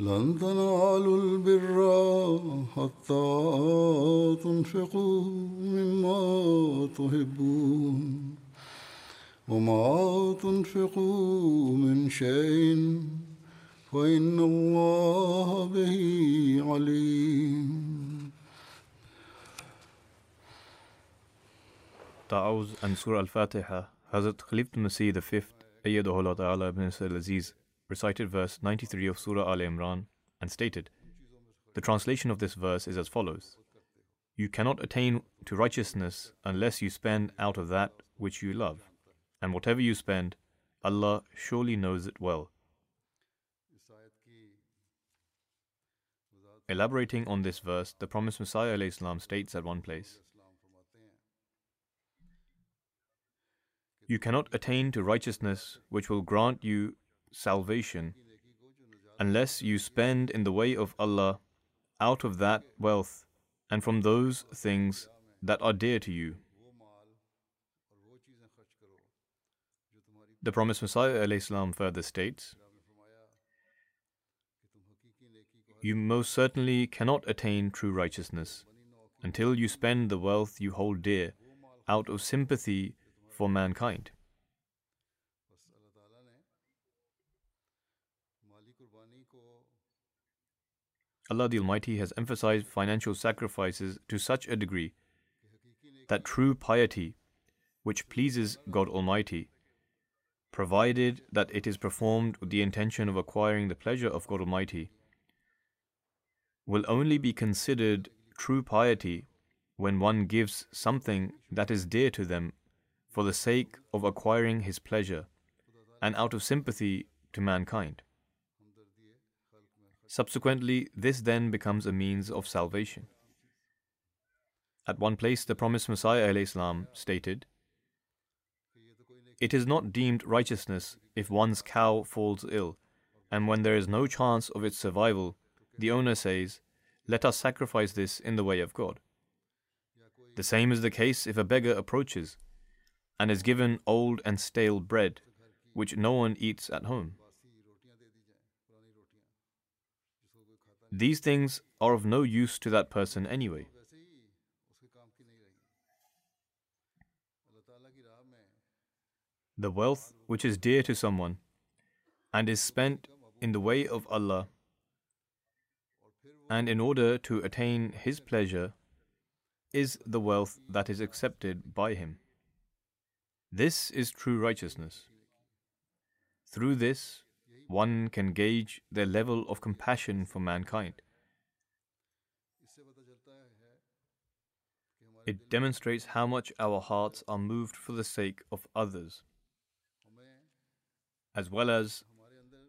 لن تنالوا البر حتى تنفقوا مما تحبون وما تنفقوا من شيء فإن الله به عليم. تعوذ عن سورة الفاتحة. حضرت خليفة المسيح the fifth أيده الله تعالى بنصر العزيز. Recited verse 93 of Surah Al-Imran and stated, The translation of this verse is as follows. You cannot attain to righteousness unless you spend out of that which you love. And whatever you spend, Allah surely knows it well. Elaborating on this verse, the promised Messiah states at one place, You cannot attain to righteousness which will grant you salvation unless you spend in the way of Allah out of that wealth and from those things that are dear to you. The Promised Messiah salam, further states You most certainly cannot attain true righteousness until you spend the wealth you hold dear out of sympathy for mankind. Allah the Almighty has emphasized financial sacrifices to such a degree that true piety, which pleases God Almighty, provided that it is performed with the intention of acquiring the pleasure of God Almighty, will only be considered true piety when one gives something that is dear to them for the sake of acquiring His pleasure and out of sympathy to mankind. Subsequently, this then becomes a means of salvation. At one place, the promised Messiah السلام, stated, It is not deemed righteousness if one's cow falls ill, and when there is no chance of its survival, the owner says, Let us sacrifice this in the way of God. The same is the case if a beggar approaches and is given old and stale bread, which no one eats at home. These things are of no use to that person anyway. The wealth which is dear to someone and is spent in the way of Allah and in order to attain His pleasure is the wealth that is accepted by Him. This is true righteousness. Through this, one can gauge their level of compassion for mankind. It demonstrates how much our hearts are moved for the sake of others, as well as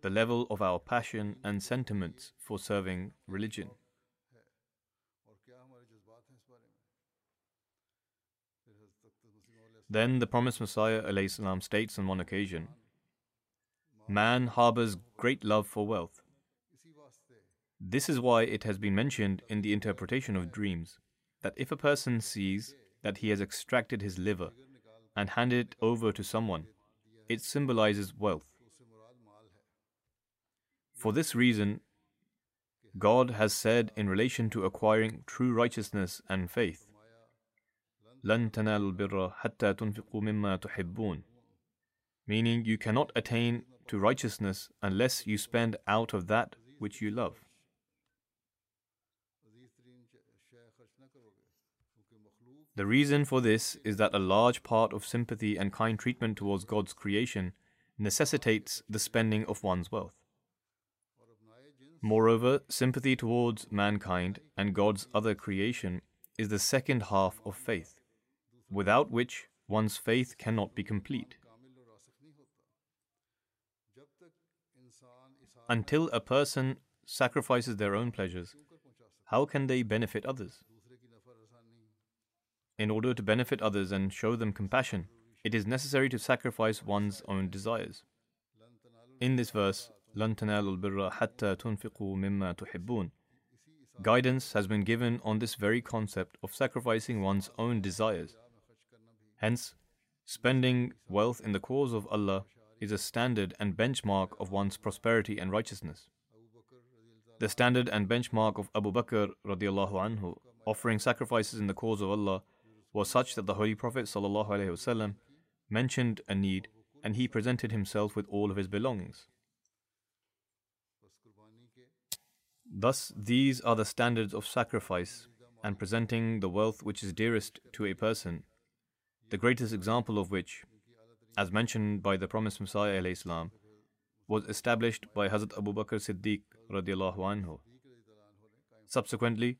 the level of our passion and sentiments for serving religion. Then the promised Messiah states on one occasion Man harbors great love for wealth. This is why it has been mentioned in the interpretation of dreams. that if a person sees that he has extracted his liver and handed it over to someone, it symbolizes wealth. For this reason, God has said in relation to acquiring true righteousness and faith, لن تنالوا البر حتى تنفقوا مما تحبون meaning you cannot attain to righteousness unless you spend out of that which you love. The reason for this is that a large part of sympathy and kind treatment towards God's creation necessitates the spending of one's wealth. Moreover, sympathy towards mankind and God's other creation is the second half of faith, without which one's faith cannot be complete. Until a person sacrifices their own pleasures, how can they benefit others? In order to benefit others and show them compassion, it is necessary to sacrifice one's own desires. In this verse, لن تنالوا البر حتى تنفقوا مما تحبون. Guidance has been given on this very concept of sacrificing one's own desires. Hence, spending wealth in the cause of Allah is a standard and benchmark of one's prosperity and righteousness. The standard and benchmark of Abu Bakr radiallahu anhu offering sacrifices in the cause of Allah was such that the Holy Prophet ﷺ mentioned a need and he presented himself with all of his belongings. Thus, these are the standards of sacrifice and presenting the wealth which is dearest to a person, the greatest example of which, as mentioned by the promised Messiah Islam, was established by Hazrat Abu Bakr Siddiq anhu. Subsequently,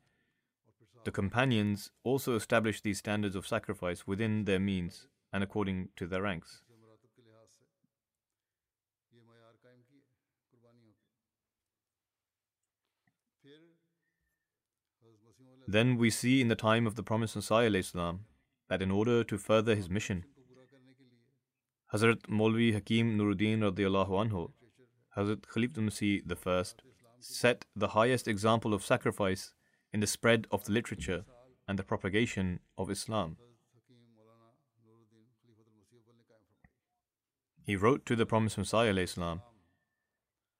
the companions also established these standards of sacrifice within their means and according to their ranks. Then we see in the time of the promised Messiah Islam that in order to further his mission, Hazrat Maulvi Hakim Nuruddin anhu, Hazrat Khalifah Masih I, set the highest example of sacrifice in the spread of the literature and the propagation of Islam. He wrote to the promised Messiah Islam,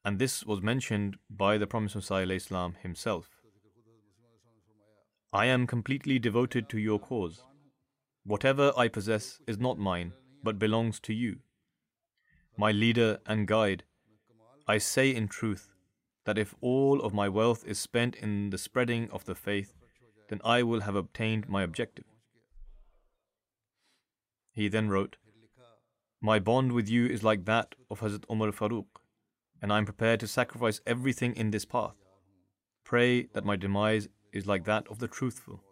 and this was mentioned by the promised Messiah Islam himself. I am completely devoted to your cause. Whatever I possess is not mine, but belongs to you. My leader and guide, I say in truth that if all of my wealth is spent in the spreading of the faith, then I will have obtained my objective. He then wrote, My bond with you is like that of Hazrat Umar Farooq, and I am prepared to sacrifice everything in this path. Pray that my demise is like that of the truthful.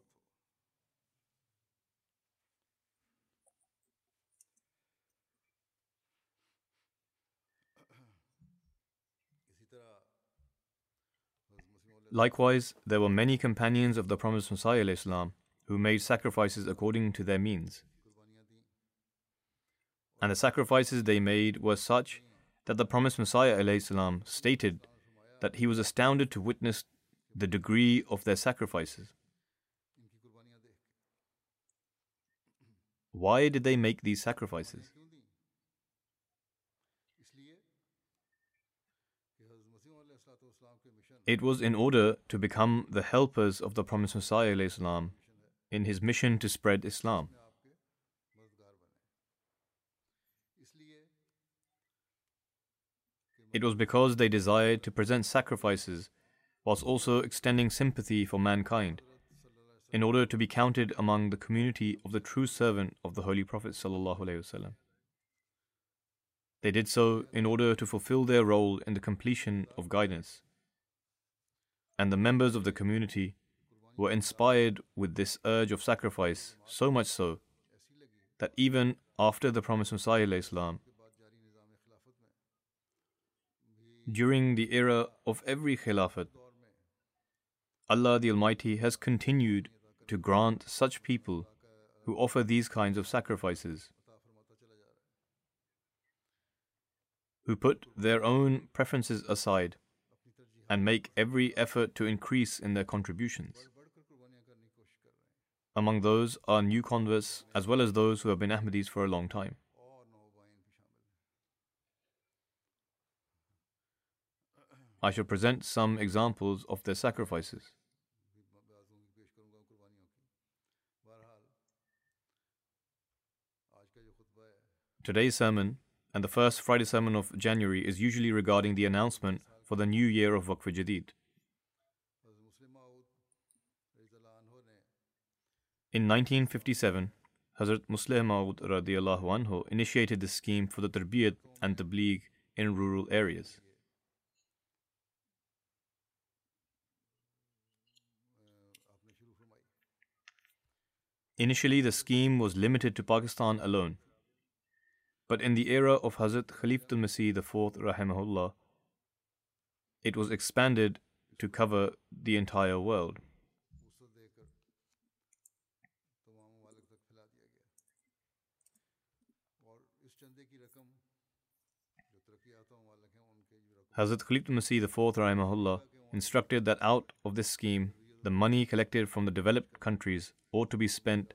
Likewise, there were many companions of the promised Messiah Islam who made sacrifices according to their means. And the sacrifices they made were such that the promised Messiah Islam stated that he was astounded to witness the degree of their sacrifices. Why did they make these sacrifices? It was in order to become the helpers of the promised Messiah in his mission to spread Islam. It was because they desired to present sacrifices whilst also extending sympathy for mankind, in order to be counted among the community of the true servant of the Holy Prophet. They did so in order to fulfill their role in the completion of guidance. And the members of the community were inspired with this urge of sacrifice so much so that even after the promised Messiah Islam, during the era of every Khilafat, Allah the Almighty has continued to grant such people who offer these kinds of sacrifices, who put their own preferences aside and make every effort to increase in their contributions. Among those are new converts as well as those who have been Ahmadis for a long time. I shall present some examples of their sacrifices. Today's sermon and the first Friday sermon of January is usually regarding the announcement for the new year of Waqf Jadid. In 1957, Hazrat Musleh Maud anhu initiated the scheme for the tarbiyat and tabligh in rural areas. Initially, the scheme was limited to Pakistan alone. But in the era of Hazrat Khalifatul Masih IV, rahimahullah, it was expanded to cover the entire world. Hazrat Khalifatul Masih IV, rahimahullah, instructed that out of this scheme, the money collected from the developed countries ought to be spent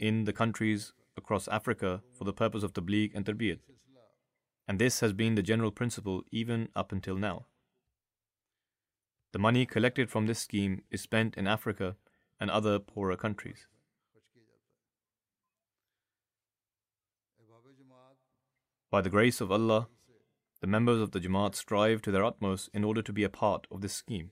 in the countries across Africa for the purpose of tabligh and tarbiyat. And this has been the general principle even up until now. The money collected from this scheme is spent in Africa and other poorer countries. By the grace of Allah, the members of the Jamaat strive to their utmost in order to be a part of this scheme.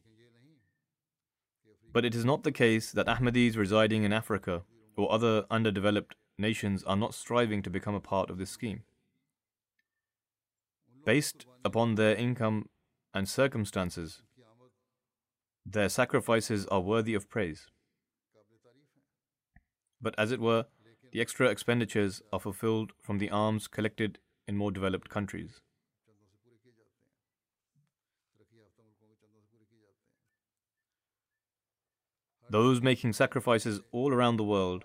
But it is not the case that Ahmadis residing in Africa or other underdeveloped nations are not striving to become a part of this scheme. Based upon their income and circumstances, their sacrifices are worthy of praise. But as it were, the extra expenditures are fulfilled from the alms collected in more developed countries. Those making sacrifices all around the world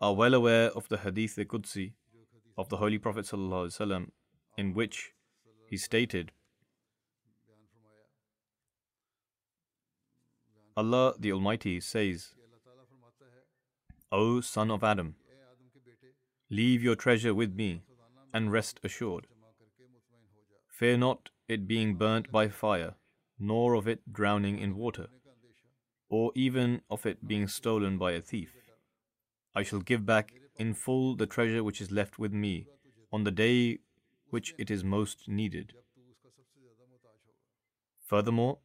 are well aware of the Hadith-e-Qudsi of the Holy Prophet ﷺ, in which he stated, Allah the Almighty says, O son of Adam, leave your treasure with me and rest assured. Fear not it being burnt by fire, nor of it drowning in water, or even of it being stolen by a thief. I shall give back in full the treasure which is left with me on the day which it is most needed. Furthermore,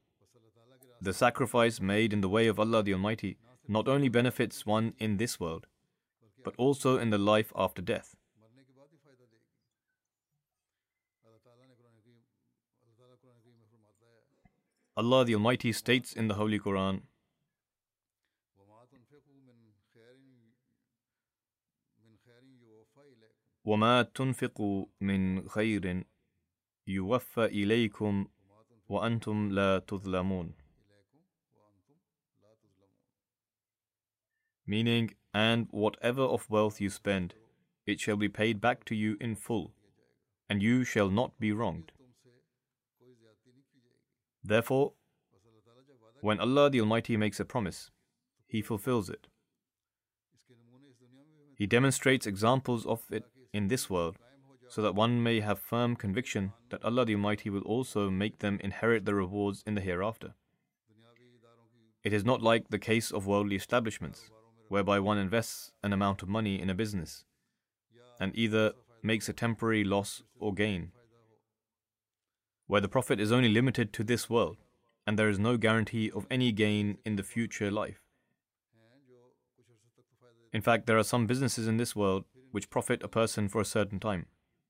the sacrifice made in the way of Allah the Almighty not only benefits one in this world, but also in the life after death. Allah the Almighty states in the Holy Quran, وما تنفقوا من خير يوفى إليكم وأنتم لا تظلمون Meaning, and whatever of wealth you spend, it shall be paid back to you in full, and you shall not be wronged. Therefore, when Allah the Almighty makes a promise, He fulfills it. He demonstrates examples of it in this world, so that one may have firm conviction that Allah the Almighty will also make them inherit the rewards in the hereafter. It is not like the case of worldly establishments, whereby one invests an amount of money in a business and either makes a temporary loss or gain, where the profit is only limited to this world and there is no guarantee of any gain in the future life. In fact, there are some businesses in this world which profit a person for a certain time,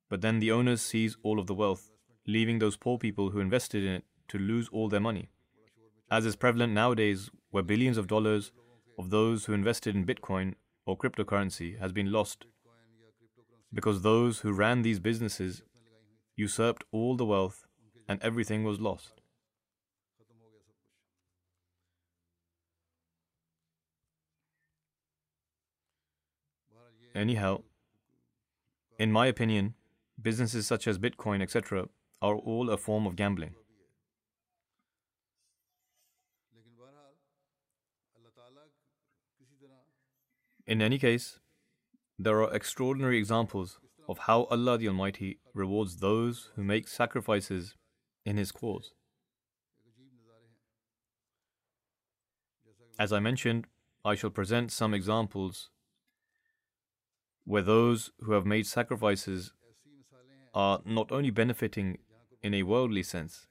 but then the owners seize all of the wealth, leaving those poor people who invested in it to lose all their money. As is prevalent nowadays, where billions of dollars of those who invested in Bitcoin or cryptocurrency has been lost because those who ran these businesses usurped all the wealth and everything was lost. Anyhow, in my opinion, businesses such as Bitcoin, etc., are all a form of gambling. In any case, there are extraordinary examples of how Allah the Almighty rewards those who make sacrifices in His cause. As I mentioned, I shall present some examples where those who have made sacrifices are not only benefiting in a worldly sense,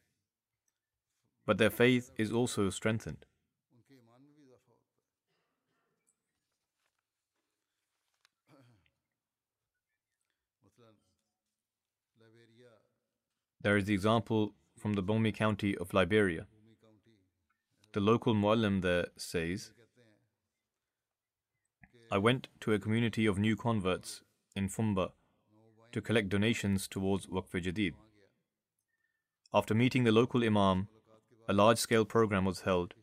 but their faith is also strengthened. There is the example from the Bomi county of Liberia. The local muallim there says, I went to a community of new converts in Fumba to collect donations towards Waqf Jadid. After meeting the local imam, a large scale program was held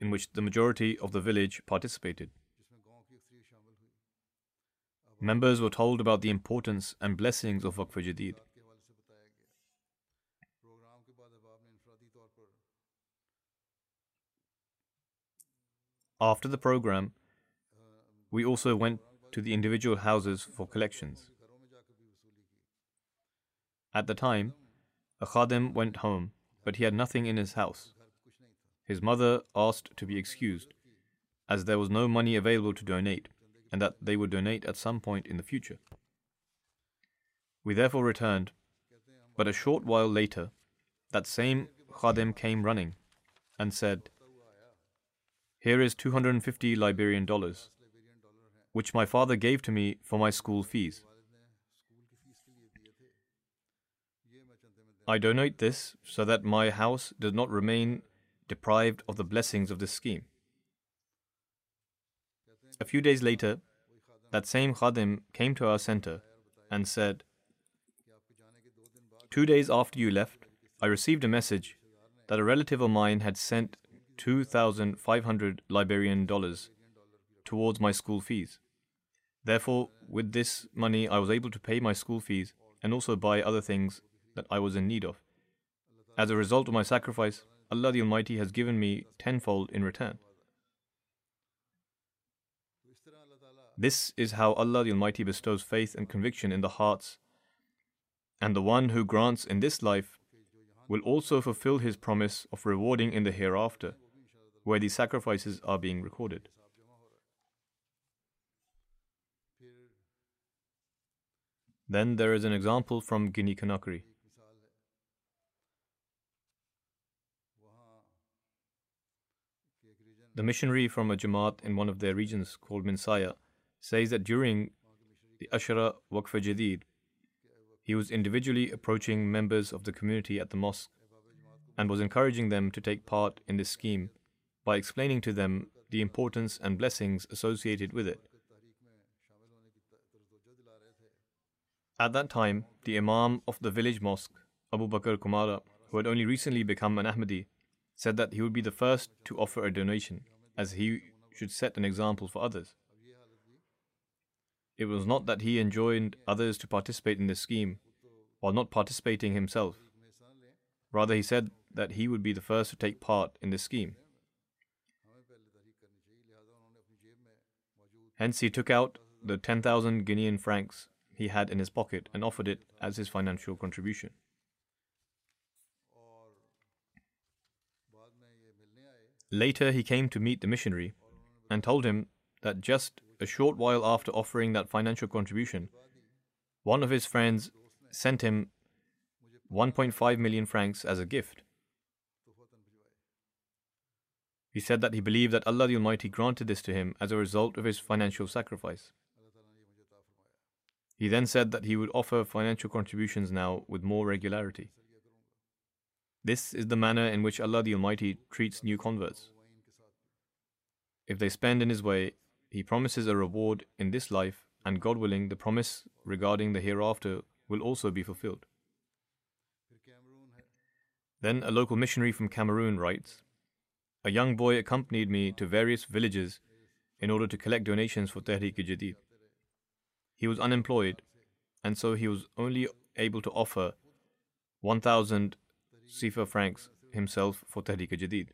in which the majority of the village participated. Members were told about the importance and blessings of Waqf Jadid. After the program, we also went to the individual houses for collections. At the time, a khadim went home, but he had nothing in his house. His mother asked to be excused, as there was no money available to donate, and that they would donate at some point in the future. We therefore returned, but a short while later, that same khadim came running and said, here is 250 Liberian dollars, which my father gave to me for my school fees. I donate this so that my house does not remain deprived of the blessings of this scheme. A few days later, that same Khadim came to our center and said, Two days after you left, I received a message that a relative of mine had sent 2,500 Liberian dollars towards my school fees. Therefore, with this money, I was able to pay my school fees and also buy other things that I was in need of. As a result of my sacrifice, Allah the Almighty has given me tenfold in return. This is how Allah the Almighty bestows faith and conviction in the hearts, and the one who grants in this life will also fulfill his promise of rewarding in the hereafter where these sacrifices are being recorded. Then there is an example from Guinea Conakry. The missionary from a Jamaat in one of their regions called Minsaya says that during the Ashara Waqf Jadid, he was individually approaching members of the community at the mosque and was encouraging them to take part in this scheme by explaining to them the importance and blessings associated with it. At that time, the Imam of the village mosque, Abu Bakr Camara, who had only recently become an Ahmadi, said that he would be the first to offer a donation, as he should set an example for others. It was not that he enjoined others to participate in this scheme, while not participating himself. Rather, he said that he would be the first to take part in this scheme. Hence, he took out the 10,000 Guinean francs he had in his pocket and offered it as his financial contribution. Later, he came to meet the missionary and told him that just a short while after offering that financial contribution, one of his friends sent him 1.5 million francs as a gift. He said that he believed that Allah the Almighty granted this to him as a result of his financial sacrifice. He then said that he would offer financial contributions now with more regularity. This is the manner in which Allah the Almighty treats new converts. If they spend in His way, He promises a reward in this life, and God willing, the promise regarding the hereafter will also be fulfilled. Then a local missionary from Cameroon writes a young boy accompanied me to various villages in order to collect donations for Tehreek Jadid. He was unemployed, and so he was only able to offer 1,000 CFA francs himself for Tehreek Jadid.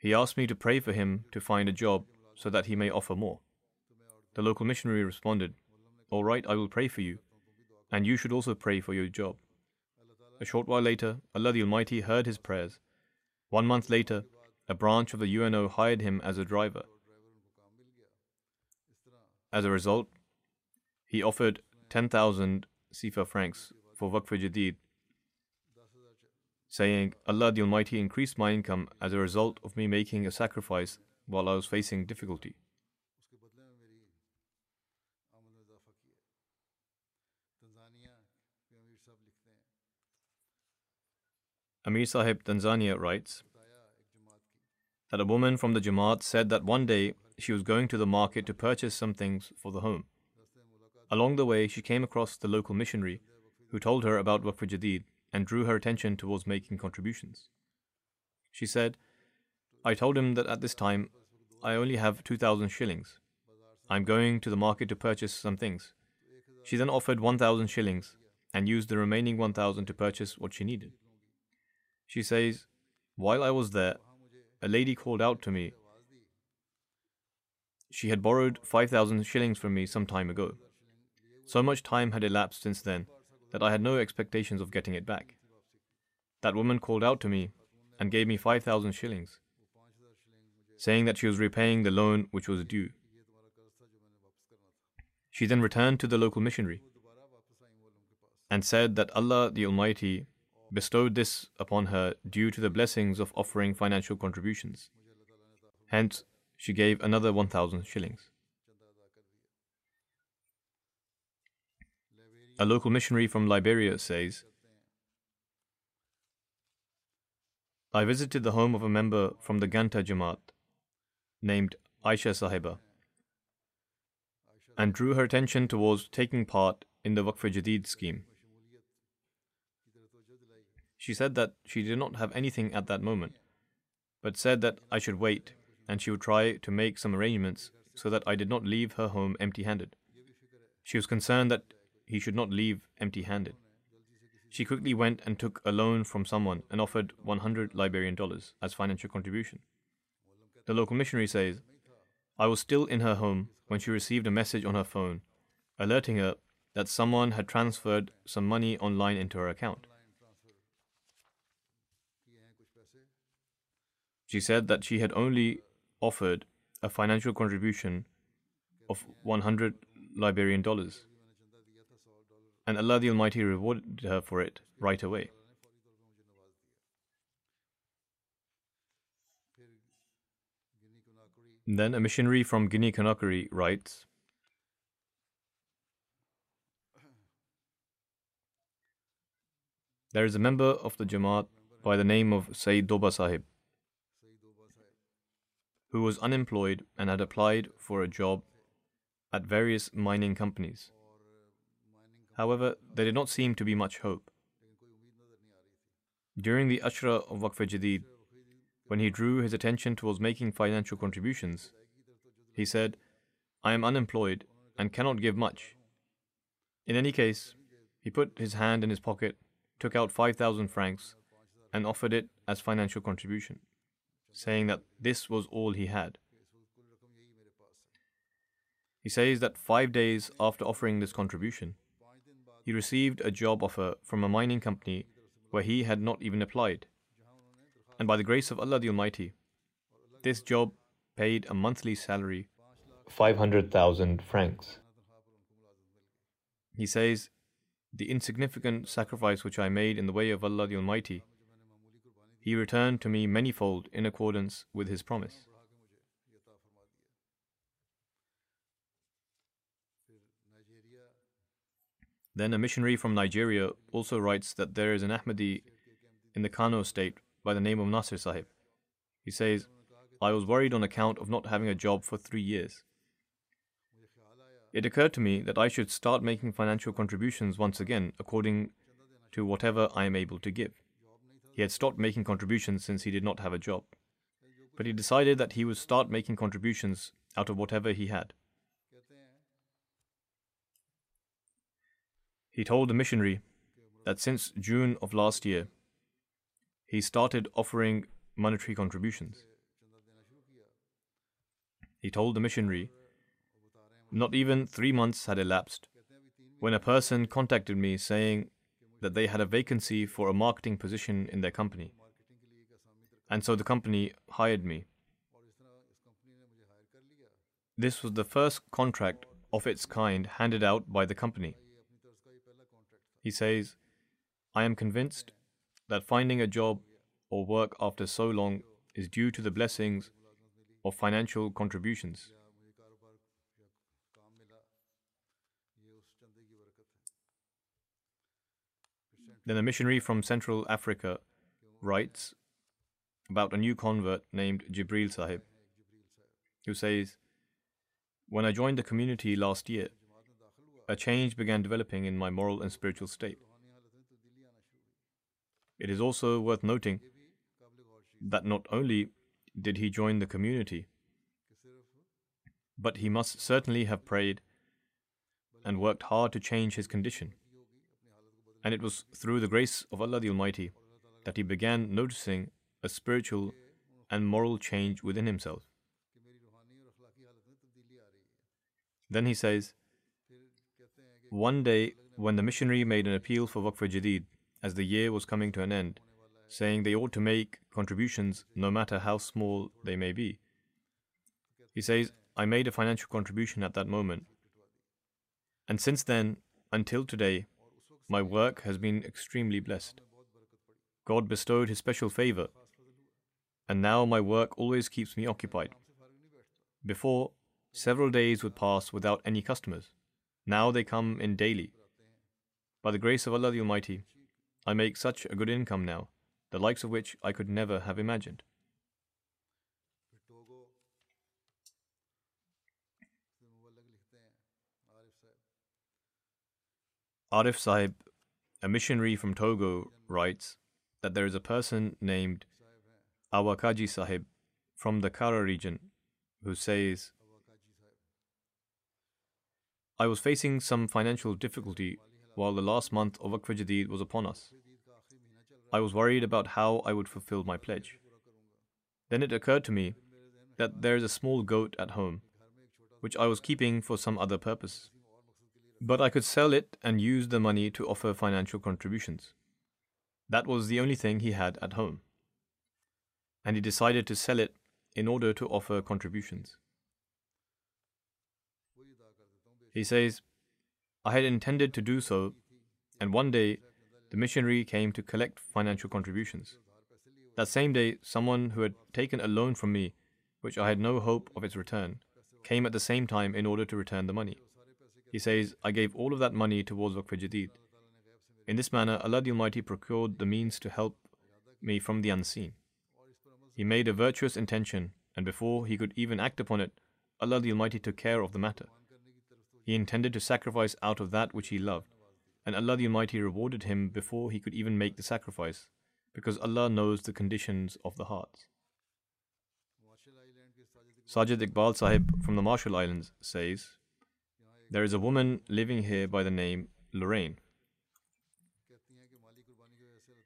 He asked me to pray for him to find a job so that he may offer more. The local missionary responded, All right, I will pray for you, and you should also pray for your job. A short while later, Allah the Almighty heard his prayers. One month later, a branch of the UNO hired him as a driver. As a result, he offered 10,000 CFA francs for Waqf Jadid, saying, Allah the Almighty increased my income as a result of me making a sacrifice while I was facing difficulty. Amir Sahib Tanzania writes that a woman from the Jamaat said that one day she was going to the market to purchase some things for the home. Along the way, she came across the local missionary who told her about Waqf Jadid and drew her attention towards making contributions. She said, I told him that at this time I only have 2,000 shillings. I'm going to the market to purchase some things. She then offered 1,000 shillings and used the remaining 1,000 to purchase what she needed. She says, While I was there, a lady called out to me. She had borrowed 5,000 shillings from me some time ago. So much time had elapsed since then that I had no expectations of getting it back. That woman called out to me and gave me 5,000 shillings, saying that she was repaying the loan which was due. She then returned to the local missionary and said that Allah the Almighty bestowed this upon her due to the blessings of offering financial contributions. Hence, she gave another 1,000 shillings. A local missionary from Liberia says, I visited the home of a member from the Ganta Jamaat named Aisha Sahiba and drew her attention towards taking part in the Waqf Jadid scheme. She said that she did not have anything at that moment, but said that I should wait and she would try to make some arrangements so that I did not leave her home empty handed. She was concerned that he should not leave empty handed. She quickly went and took a loan from someone and offered 100 Liberian dollars as financial contribution. The local missionary says, I was still in her home when she received a message on her phone alerting her that someone had transferred some money online into her account. She said that she had only offered a financial contribution of 100 Liberian dollars, and Allah the Almighty rewarded her uh, for it right away. Then a missionary from Guinea Conakry writes There is a member of the Jamaat by the name of Sayyid Doba Sahib who was unemployed and had applied for a job at various mining companies. However, there did not seem to be much hope. During the Ashra of Waqf Jadid, when he drew his attention towards making financial contributions, he said, I am unemployed and cannot give much. In any case, he put his hand in his pocket, took out 5,000 francs, and offered it as financial contribution saying that this was all he had. He says that five days after offering this contribution, he received a job offer from a mining company where he had not even applied. And by the grace of Allah the Almighty, this job paid a monthly salary 500,000 francs. He says, The insignificant sacrifice which I made in the way of Allah the Almighty he returned to me manyfold in accordance with his promise. Then a missionary from Nigeria also writes that there is an Ahmadi in the Kano state by the name of Nasir Sahib. He says, I was worried on account of not having a job for three years. It occurred to me that I should start making financial contributions once again according to whatever I am able to give. He had stopped making contributions since he did not have a job. But he decided that he would start making contributions out of whatever he had. He told the missionary that since June of last year, he started offering monetary contributions. He told the missionary, not even three months had elapsed when a person contacted me saying that they had a vacancy for a marketing position in their company. And so the company hired me. This was the first contract of its kind handed out by the company. He says, I am convinced that finding a job or work after so long is due to the blessings of financial contributions. Then a missionary from Central Africa writes about a new convert named Jibril Sahib, who says, When I joined the community last year, a change began developing in my moral and spiritual state. It is also worth noting that not only did he join the community, but he must certainly have prayed and worked hard to change his condition. And it was through the grace of Allah the Almighty that he began noticing a spiritual and moral change within himself. Then he says, One day, when the missionary made an appeal for Waqf Jadid as the year was coming to an end, saying they ought to make contributions no matter how small they may be, he says, I made a financial contribution at that moment. And since then, until today, my work has been extremely blessed. God bestowed His special favor, and now my work always keeps me occupied. Before, several days would pass without any customers. Now they come in daily. By the grace of Allah the Almighty, I make such a good income now, the likes of which I could never have imagined. Arif Sahib, a missionary from Togo, writes that there is a person named Awakaji Sahib from the Kara region who says, I was facing some financial difficulty while the last month of Waqf Jadid was upon us. I was worried about how I would fulfill my pledge. Then it occurred to me that there is a small goat at home, which I was keeping for some other purpose. But I could sell it and use the money to offer financial contributions. That was the only thing he had at home. And he decided to sell it in order to offer contributions. He says, I had intended to do so, and one day the missionary came to collect financial contributions. That same day, someone who had taken a loan from me, which I had no hope of its return, came at the same time in order to return the money. He says, I gave all of that money towards Waqf Jadid. In this manner, Allah the Almighty procured the means to help me from the unseen. He made a virtuous intention, and before he could even act upon it, Allah the Almighty took care of the matter. He intended to sacrifice out of that which he loved, and Allah the Almighty rewarded him before he could even make the sacrifice, because Allah knows the conditions of the hearts. Sajid Iqbal Sahib from the Marshall Islands says, there is a woman living here by the name Lorraine.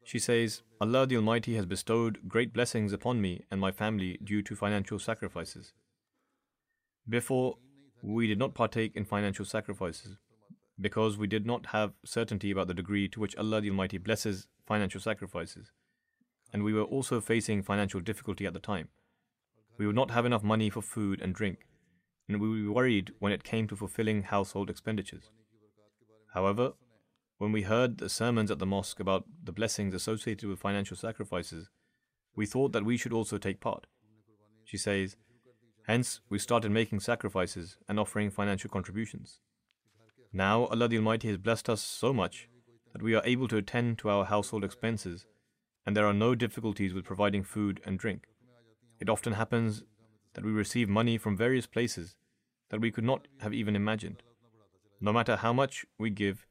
She says, Allah the Almighty has bestowed great blessings upon me and my family due to financial sacrifices. Before, we did not partake in financial sacrifices because we did not have certainty about the degree to which Allah the Almighty blesses financial sacrifices. And we were also facing financial difficulty at the time. We would not have enough money for food and drink and we were worried when it came to fulfilling household expenditures. However, when we heard the sermons at the mosque about the blessings associated with financial sacrifices, we thought that we should also take part. She says, Hence, we started making sacrifices and offering financial contributions. Now, Allah the Almighty has blessed us so much that we are able to attend to our household expenses, and there are no difficulties with providing food and drink. It often happens that we receive money from various places that we could not have even imagined. No matter how much we give,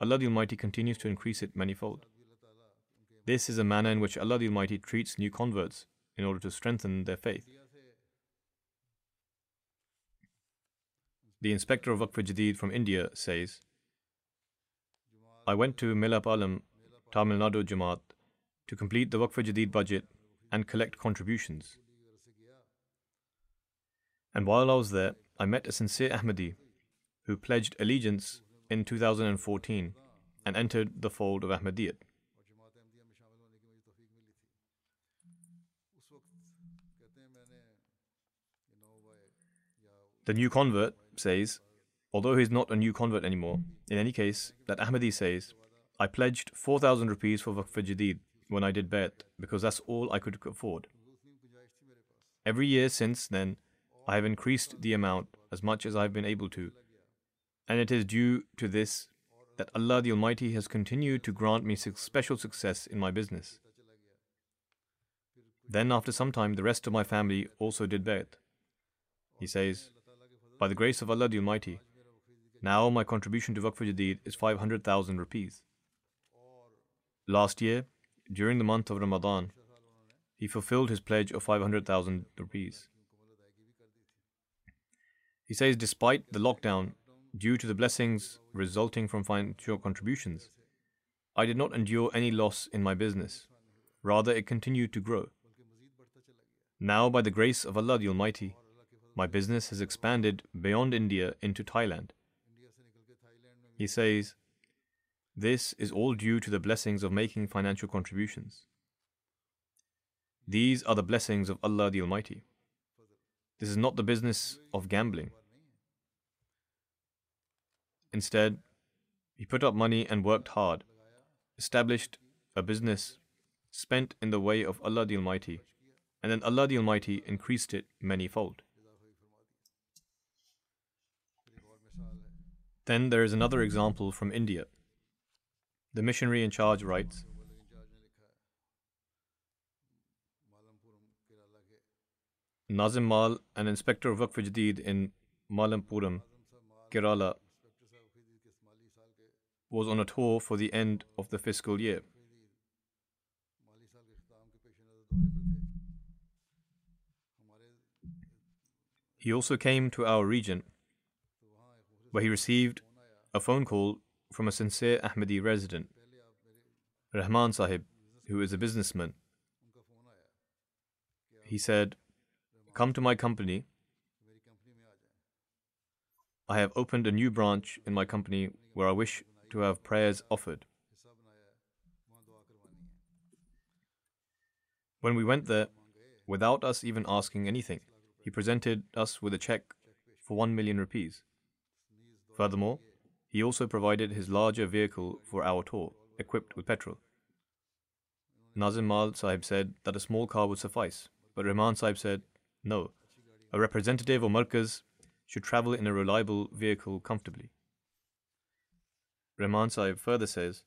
Allah the Almighty continues to increase it manifold. This is a manner in which Allah the Almighty treats new converts in order to strengthen their faith. The inspector of Waqf Jadid from India says, I went to Melapalayam, Tamil Nadu Jamaat, to complete the Waqf Jadid budget and collect contributions. And while I was there, I met a sincere Ahmadi who pledged allegiance in 2014 and entered the fold of Ahmadiyyat. The new convert says, although he's not a new convert anymore, in any case, that Ahmadi says, I pledged 4,000 rupees for Waqf Jadid when I did Bayt because that's all I could afford. Every year since then, I have increased the amount as much as I've been able to, and it is due to this that Allah the Almighty has continued to grant me special success in my business. Then, after some time, the rest of my family also did Bayt. He says, by the grace of Allah the Almighty, now my contribution to Waqf Jadid is 500,000 rupees. Last year, during the month of Ramadan, he fulfilled his pledge of 500,000 rupees. He says, despite the lockdown, due to the blessings resulting from financial contributions, I did not endure any loss in my business. Rather, it continued to grow. Now, by the grace of Allah the Almighty, my business has expanded beyond India into Thailand. He says, This is all due to the blessings of making financial contributions. These are the blessings of Allah the Almighty. This is not the business of gambling. Instead, he put up money and worked hard, established a business, spent in the way of Allah the Almighty, and then Allah the Almighty increased it many Then there is another example from India. The missionary in charge writes Nazim Mal, an inspector of Waqf Jadid in Malappuram, Kerala, was on a tour for the end of the fiscal year. He also came to our region where he received a phone call from a sincere Ahmadi resident, Rahman Sahib, who is a businessman. He said, Come to my company. I have opened a new branch in my company where I wish to have prayers offered. When we went there, without us even asking anything, he presented us with a check for one million rupees. Furthermore, he also provided his larger vehicle for our tour, equipped with petrol. Nazim Mal Sahib said that a small car would suffice, but Rahman Sahib said, no, a representative or Markaz should travel in a reliable vehicle comfortably. Rahman Sahib further says,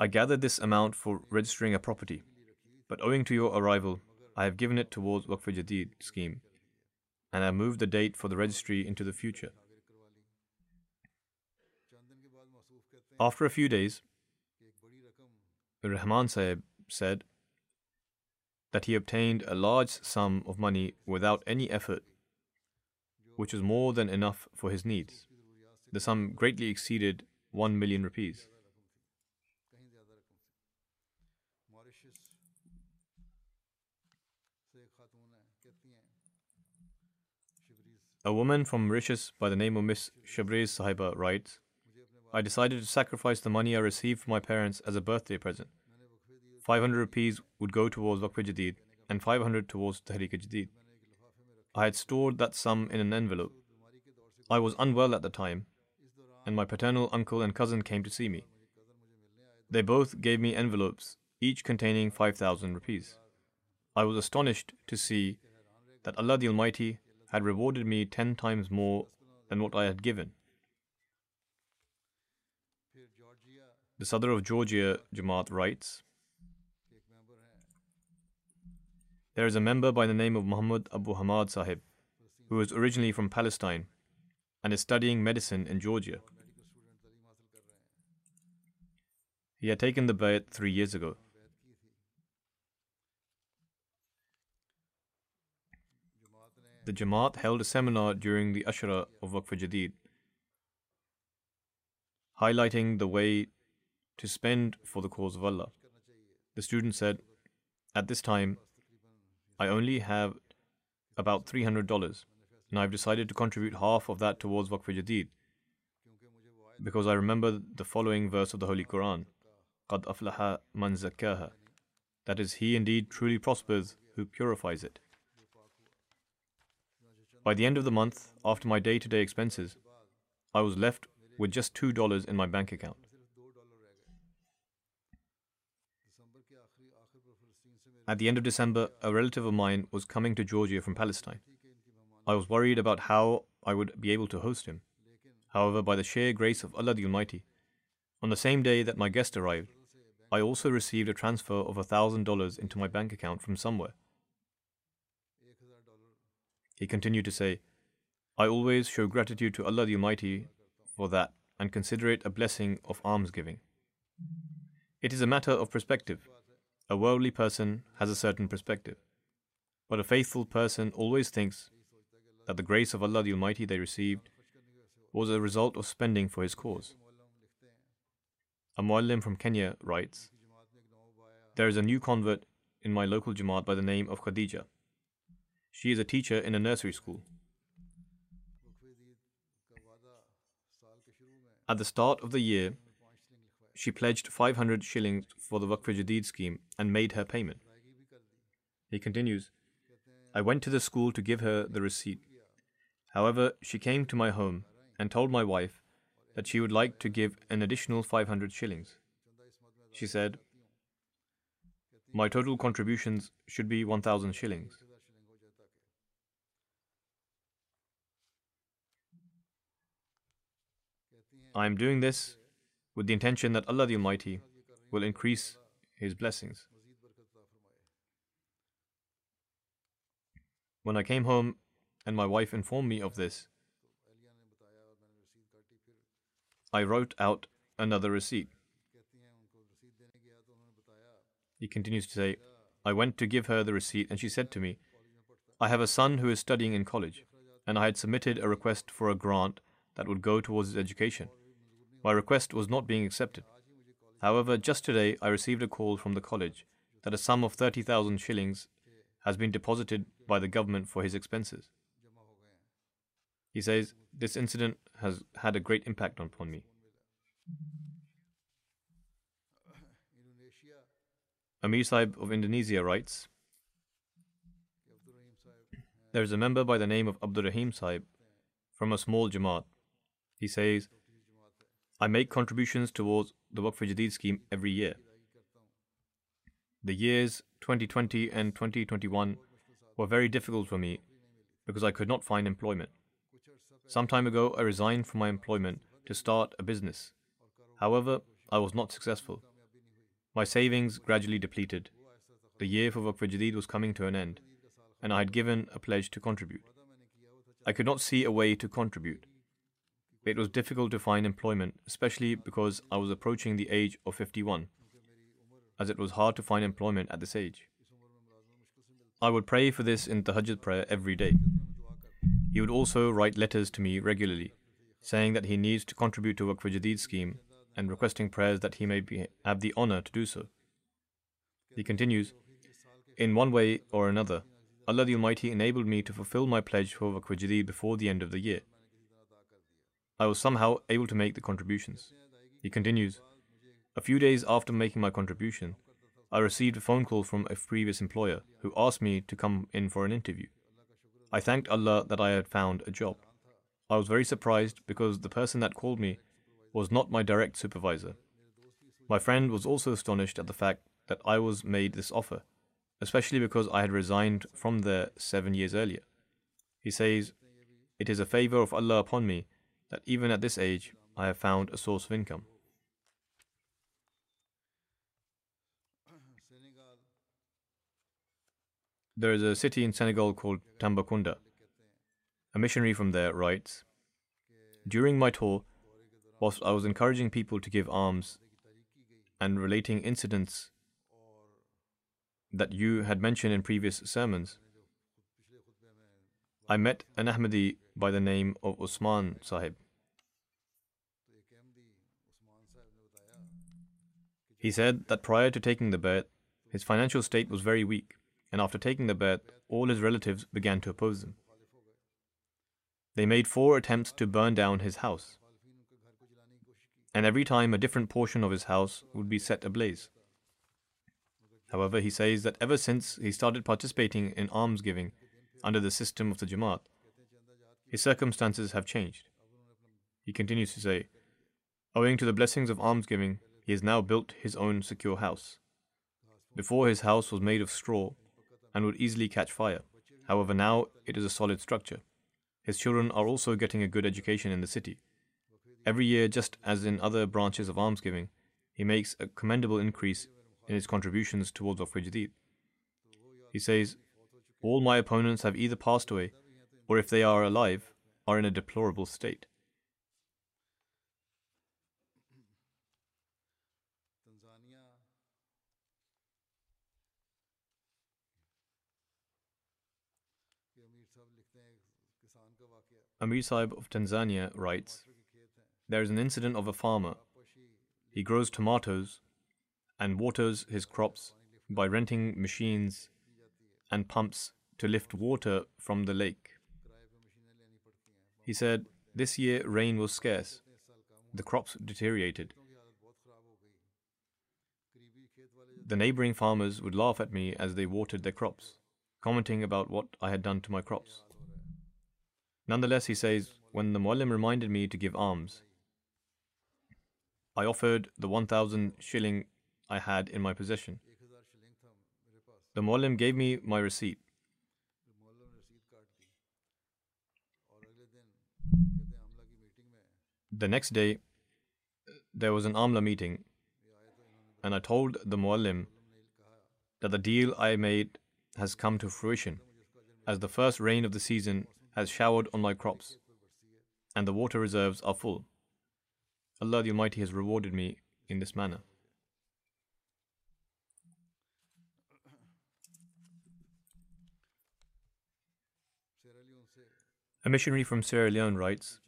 I gathered this amount for registering a property, but owing to your arrival, I have given it towards Waqf Jadid scheme and I moved the date for the registry into the future. After a few days, Rahman Sahib said that he obtained a large sum of money without any effort, which was more than enough for his needs. The sum greatly exceeded 1 million rupees. A woman from Mauritius by the name of Miss Shabriz Sahiba writes, I decided to sacrifice the money I received from my parents as a birthday present. 500 rupees would go towards Waqf Jadid and 500 towards Tahrik Jadid. I had stored that sum in an envelope. I was unwell at the time, and my paternal uncle and cousin came to see me. They both gave me envelopes, each containing 5,000 rupees. I was astonished to see that Allah the Almighty had rewarded me ten times more than what I had given. The Sadr of Georgia Jamaat writes There is a member by the name of Muhammad Abu Hamad Sahib, who is originally from Palestine and is studying medicine in Georgia. He had taken the bayat three years ago. the Jamaat held a seminar during the Ashra of Waqf Jadid, highlighting the way to spend for the cause of Allah. The student said, At this time, I only have about $300, and I've decided to contribute half of that towards Waqf Jadid because I remember the following verse of the Holy Quran قَدْ أَفْلَحَ مَنْ زَكَّاهَا That is, he indeed truly prospers who purifies it. By the end of the month, after my day to day expenses, I was left with just $2 in my bank account. At the end of December, a relative of mine was coming to Georgia from Palestine. I was worried about how I would be able to host him. However, by the sheer grace of Allah the Almighty, on the same day that my guest arrived, I also received a transfer of $1,000 into my bank account from somewhere. He continued to say, I always show gratitude to Allah the Almighty for that and consider it a blessing of almsgiving. It is a matter of perspective. A worldly person has a certain perspective, but a faithful person always thinks that the grace of Allah the Almighty they received was a result of spending for His cause. A Muallim from Kenya writes There is a new convert in my local Jamaat by the name of Khadija. She is a teacher in a nursery school. At the start of the year, she pledged 500 shillings for the Waqf Jadid scheme and made her payment. He continues, I went to the school to give her the receipt. However, she came to my home and told my wife that she would like to give an additional 500 shillings. She said, My total contributions should be 1000 shillings. I am doing this with the intention that Allah the Almighty will increase His blessings. When I came home and my wife informed me of this, I wrote out another receipt. He continues to say, I went to give her the receipt and she said to me, I have a son who is studying in college, and I had submitted a request for a grant that would go towards his education. My request was not being accepted. However, just today I received a call from the college that a sum of 30,000 shillings has been deposited by the government for his expenses. He says, This incident has had a great impact upon me. Amir Sahib of Indonesia writes There is a member by the name of Abdul Rahim Sahib from a small Jamaat. He says, I make contributions towards the Waqf Jadid scheme every year. The years 2020 and 2021 were very difficult for me because I could not find employment. Some time ago, I resigned from my employment to start a business. However, I was not successful. My savings gradually depleted. The year for Waqf Jadid was coming to an end, and I had given a pledge to contribute. I could not see a way to contribute. It was difficult to find employment, especially because I was approaching the age of 51, as it was hard to find employment at this age. I would pray for this in the Tahajjud prayer every day. He would also write letters to me regularly, saying that he needs to contribute to Waqf Jadid scheme and requesting prayers that he may be, have the honor to do so. He continues, In one way or another, Allah the Almighty enabled me to fulfill my pledge for Waqf Jadid before the end of the year. I was somehow able to make the contributions. He continues A few days after making my contribution, I received a phone call from a previous employer who asked me to come in for an interview. I thanked Allah that I had found a job. I was very surprised because the person that called me was not my direct supervisor. My friend was also astonished at the fact that I was made this offer, especially because I had resigned from there seven years earlier. He says, It is a favor of Allah upon me that even at this age I have found a source of income. There is a city in Senegal called Tambacounda. A missionary from there writes During my tour, whilst I was encouraging people to give alms and relating incidents that you had mentioned in previous sermons, I met an Ahmadi by the name of Usman Sahib. He said that prior to taking the Bayt, his financial state was very weak and after taking the Bayt, all his relatives began to oppose him. They made four attempts to burn down his house, and every time a different portion of his house would be set ablaze. However, he says that ever since he started participating in almsgiving under the system of the Jamaat, his circumstances have changed. He continues to say, Owing to the blessings of almsgiving, he has now built his own secure house. Before, his house was made of straw and would easily catch fire. However, now it is a solid structure. His children are also getting a good education in the city. Every year, just as in other branches of almsgiving, he makes a commendable increase in his contributions towards Waqf Jadid. He says, All my opponents have either passed away, or if they are alive, are in a deplorable state. Amir Sahib of Tanzania writes There is an incident of a farmer. He grows tomatoes and waters his crops by renting machines and pumps to lift water from the lake. He said, This year rain was scarce. The crops deteriorated. The neighboring farmers would laugh at me as they watered their crops, commenting about what I had done to my crops. Nonetheless, he says, when the Muallim reminded me to give alms, I offered the 1000 shilling I had in my possession. The Muallim gave me my receipt. The next day, there was an Amla meeting, and I told the Muallim that the deal I made has come to fruition, as the first rain of the season has showered on my crops, and the water reserves are full. Allah the Almighty has rewarded me in this manner. A missionary from Sierra Leone writes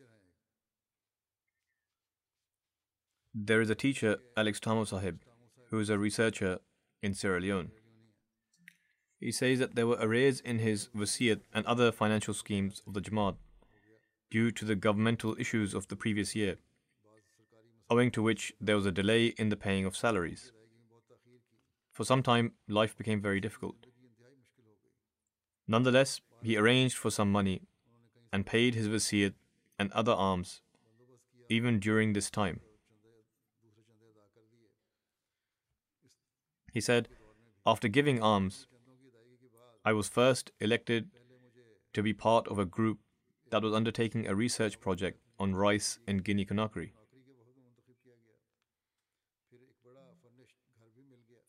There is a teacher, Alex Tamo Sahib, who is a researcher in Sierra Leone. He says that there were arrears in his wasiyat and other financial schemes of the Jamaat due to the governmental issues of the previous year, owing to which there was a delay in the paying of salaries. For some time, life became very difficult. Nonetheless, he arranged for some money and paid his wasiyat and other alms even during this time. He said, After giving alms, I was first elected to be part of a group that was undertaking a research project on rice in Guinea Conakry.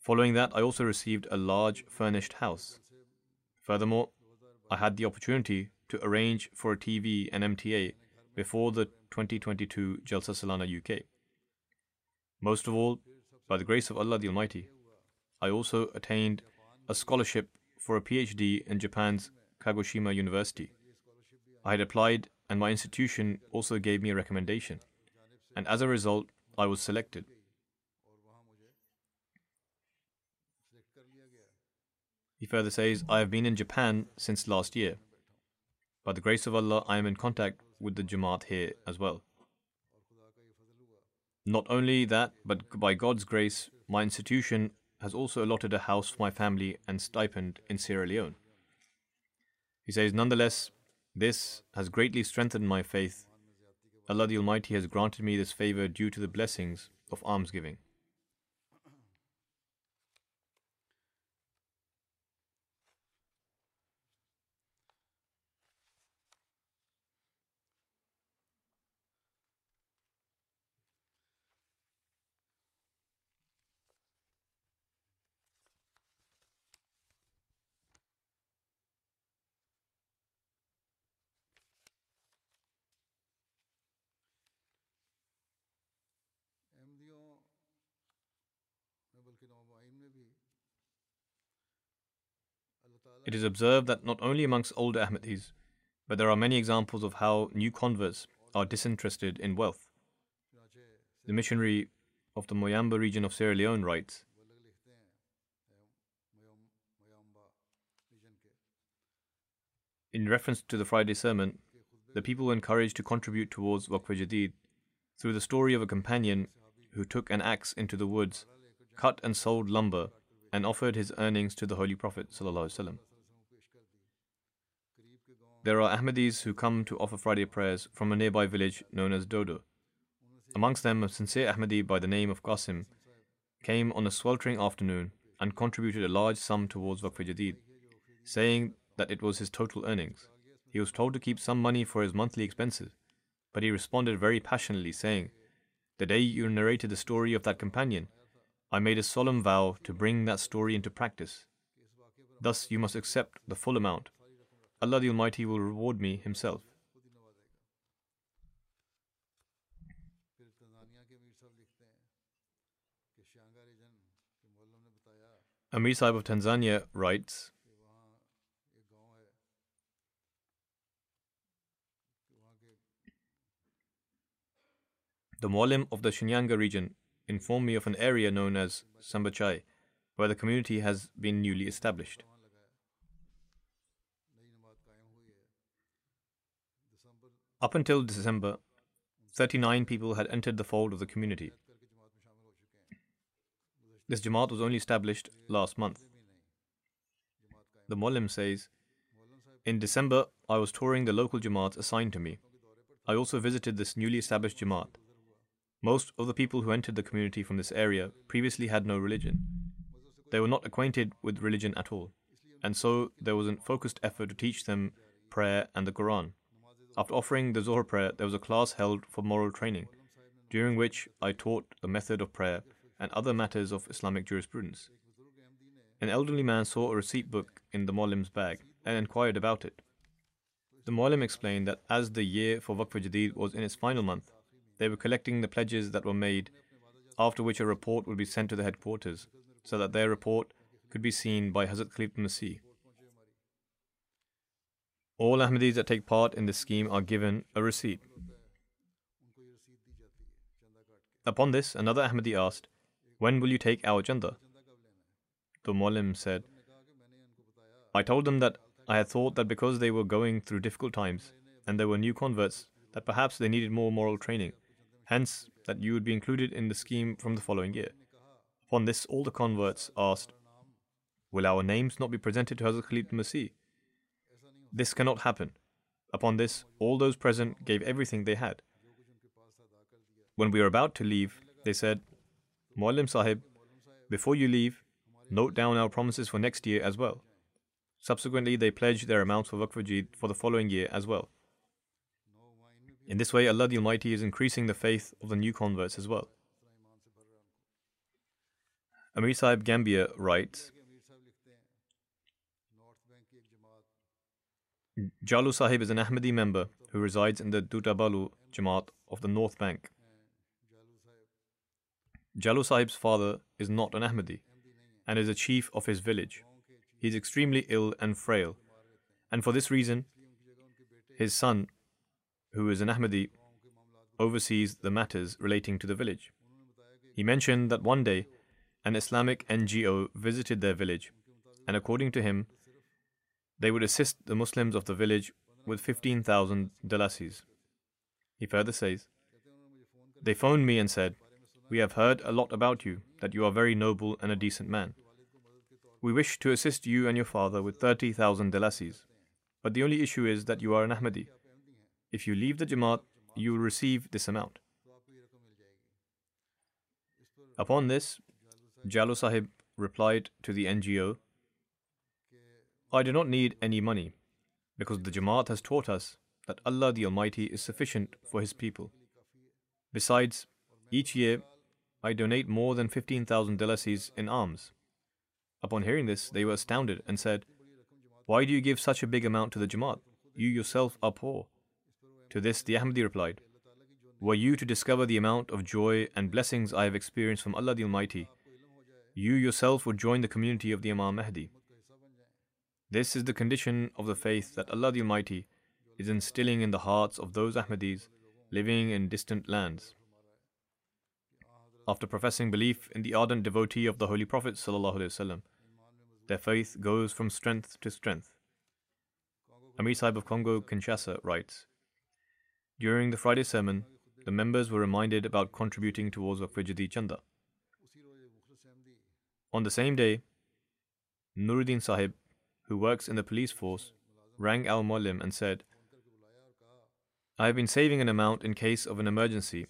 Following that, I also received a large furnished house. Furthermore, I had the opportunity to arrange for a TV and MTA before the 2022 Jalsa Salana UK. Most of all, by the grace of Allah the Almighty, I also attained a scholarship for a PhD in Japan's Kagoshima University. I had applied, and my institution also gave me a recommendation, and as a result, I was selected. He further says, I have been in Japan since last year. By the grace of Allah, I am in contact with the Jamaat here as well. Not only that, but by God's grace, my institution has also allotted a house for my family and stipend in Sierra Leone. He says, Nonetheless, this has greatly strengthened my faith. Allah the Almighty has granted me this favor due to the blessings of almsgiving. It is observed that not only amongst older Ahmadis, but there are many examples of how new converts are disinterested in wealth. The missionary of the Moyamba region of Sierra Leone writes In reference to the Friday sermon, the people were encouraged to contribute towards Waqf Jadid through the story of a companion who took an axe into the woods, cut and sold lumber, and offered his earnings to the Holy Prophet. There are Ahmadis who come to offer Friday prayers from a nearby village known as Dodo. Amongst them, a sincere Ahmadi by the name of Qasim came on a sweltering afternoon and contributed a large sum towards Waqf Jadid, saying that it was his total earnings. He was told to keep some money for his monthly expenses, but he responded very passionately, saying, The day you narrated the story of that companion, I made a solemn vow to bring that story into practice. Thus you must accept the full amount. Allah the Almighty will reward me Himself. Amir Sahib of Tanzania writes The Mualim of the Shinyanga region informed me of an area known as Sambachai, where the community has been newly established. Up until December, 39 people had entered the fold of the community. This Jamaat was only established last month. The Muallim says, In December, I was touring the local Jamaats assigned to me. I also visited this newly established Jamaat. Most of the people who entered the community from this area previously had no religion. They were not acquainted with religion at all, and so there was a focused effort to teach them prayer and the Quran. After offering the Zohar prayer, there was a class held for moral training, during which I taught the method of prayer and other matters of Islamic jurisprudence. An elderly man saw a receipt book in the Muallim's bag and inquired about it. The Muallim explained that as the year for Waqf Jadid was in its final month, they were collecting the pledges that were made, after which a report would be sent to the headquarters, so that their report could be seen by Hazrat Khalifatul Masih. All Ahmadis that take part in this scheme are given a receipt. Upon this, another Ahmadi asked, When will you take our chanda? The Muallim said, I told them that I had thought that because they were going through difficult times and there were new converts, that perhaps they needed more moral training hence that you would be included in the scheme from the following year. Upon this, all the converts asked, Will our names not be presented to Hazrat Khalifatul Masih? This cannot happen. Upon this, all those present gave everything they had. When we were about to leave, they said, Muallim Sahib, before you leave, note down our promises for next year as well. Subsequently, they pledged their amounts for Waqf for the following year as well. In this way, Allah the Almighty is increasing the faith of the new converts as well. Amir Sahib Gambia writes Jalu Sahib is an Ahmadi member who resides in the Dutabalu Jamaat of the North Bank. Jalu Sahib's father is not an Ahmadi and is a chief of his village. He is extremely ill and frail, and for this reason, his son who is an Ahmadi, oversees the matters relating to the village. He mentioned that one day an Islamic NGO visited their village, and according to him, they would assist the Muslims of the village with 15,000 dalasis. He further says, They phoned me and said, We have heard a lot about you, that you are very noble and a decent man. We wish to assist you and your father with 30,000 dalasis, but the only issue is that you are an Ahmadi. If you leave the Jamaat, you will receive this amount. Upon this, Jalu Sahib replied to the NGO, I do not need any money because the Jamaat has taught us that Allah the Almighty is sufficient for His people. Besides, each year I donate more than 15,000 dalasis in alms. Upon hearing this, they were astounded and said, Why do you give such a big amount to the Jamaat? You yourself are poor. To this, the Ahmadi replied, Were you to discover the amount of joy and blessings I have experienced from Allah the Almighty, you yourself would join the community of the Imam Mahdi. This is the condition of the faith that Allah the Almighty is instilling in the hearts of those Ahmadis living in distant lands. After professing belief in the ardent devotee of the Holy Prophet, their faith goes from strength to strength. Amir Sahib of Congo Kinshasa writes During the Friday sermon, the members were reminded about contributing towards Waqf Jadid Chanda. On the same day, Nuruddin Sahib, who works in the police force, rang Al Muallim and said, I have been saving an amount in case of an emergency.